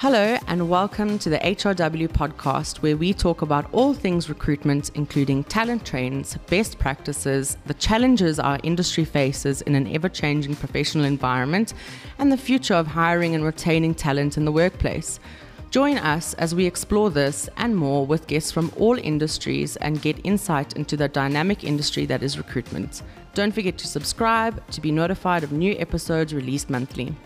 Hello, and welcome to the HRW podcast, where we talk about all things recruitment, including talent trends, best practices, the challenges our industry faces in an ever changing professional environment, and the future of hiring and retaining talent in the workplace. Join us as we explore this and more with guests from all industries and get insight into the dynamic industry that is recruitment. Don't forget to subscribe to be notified of new episodes released monthly.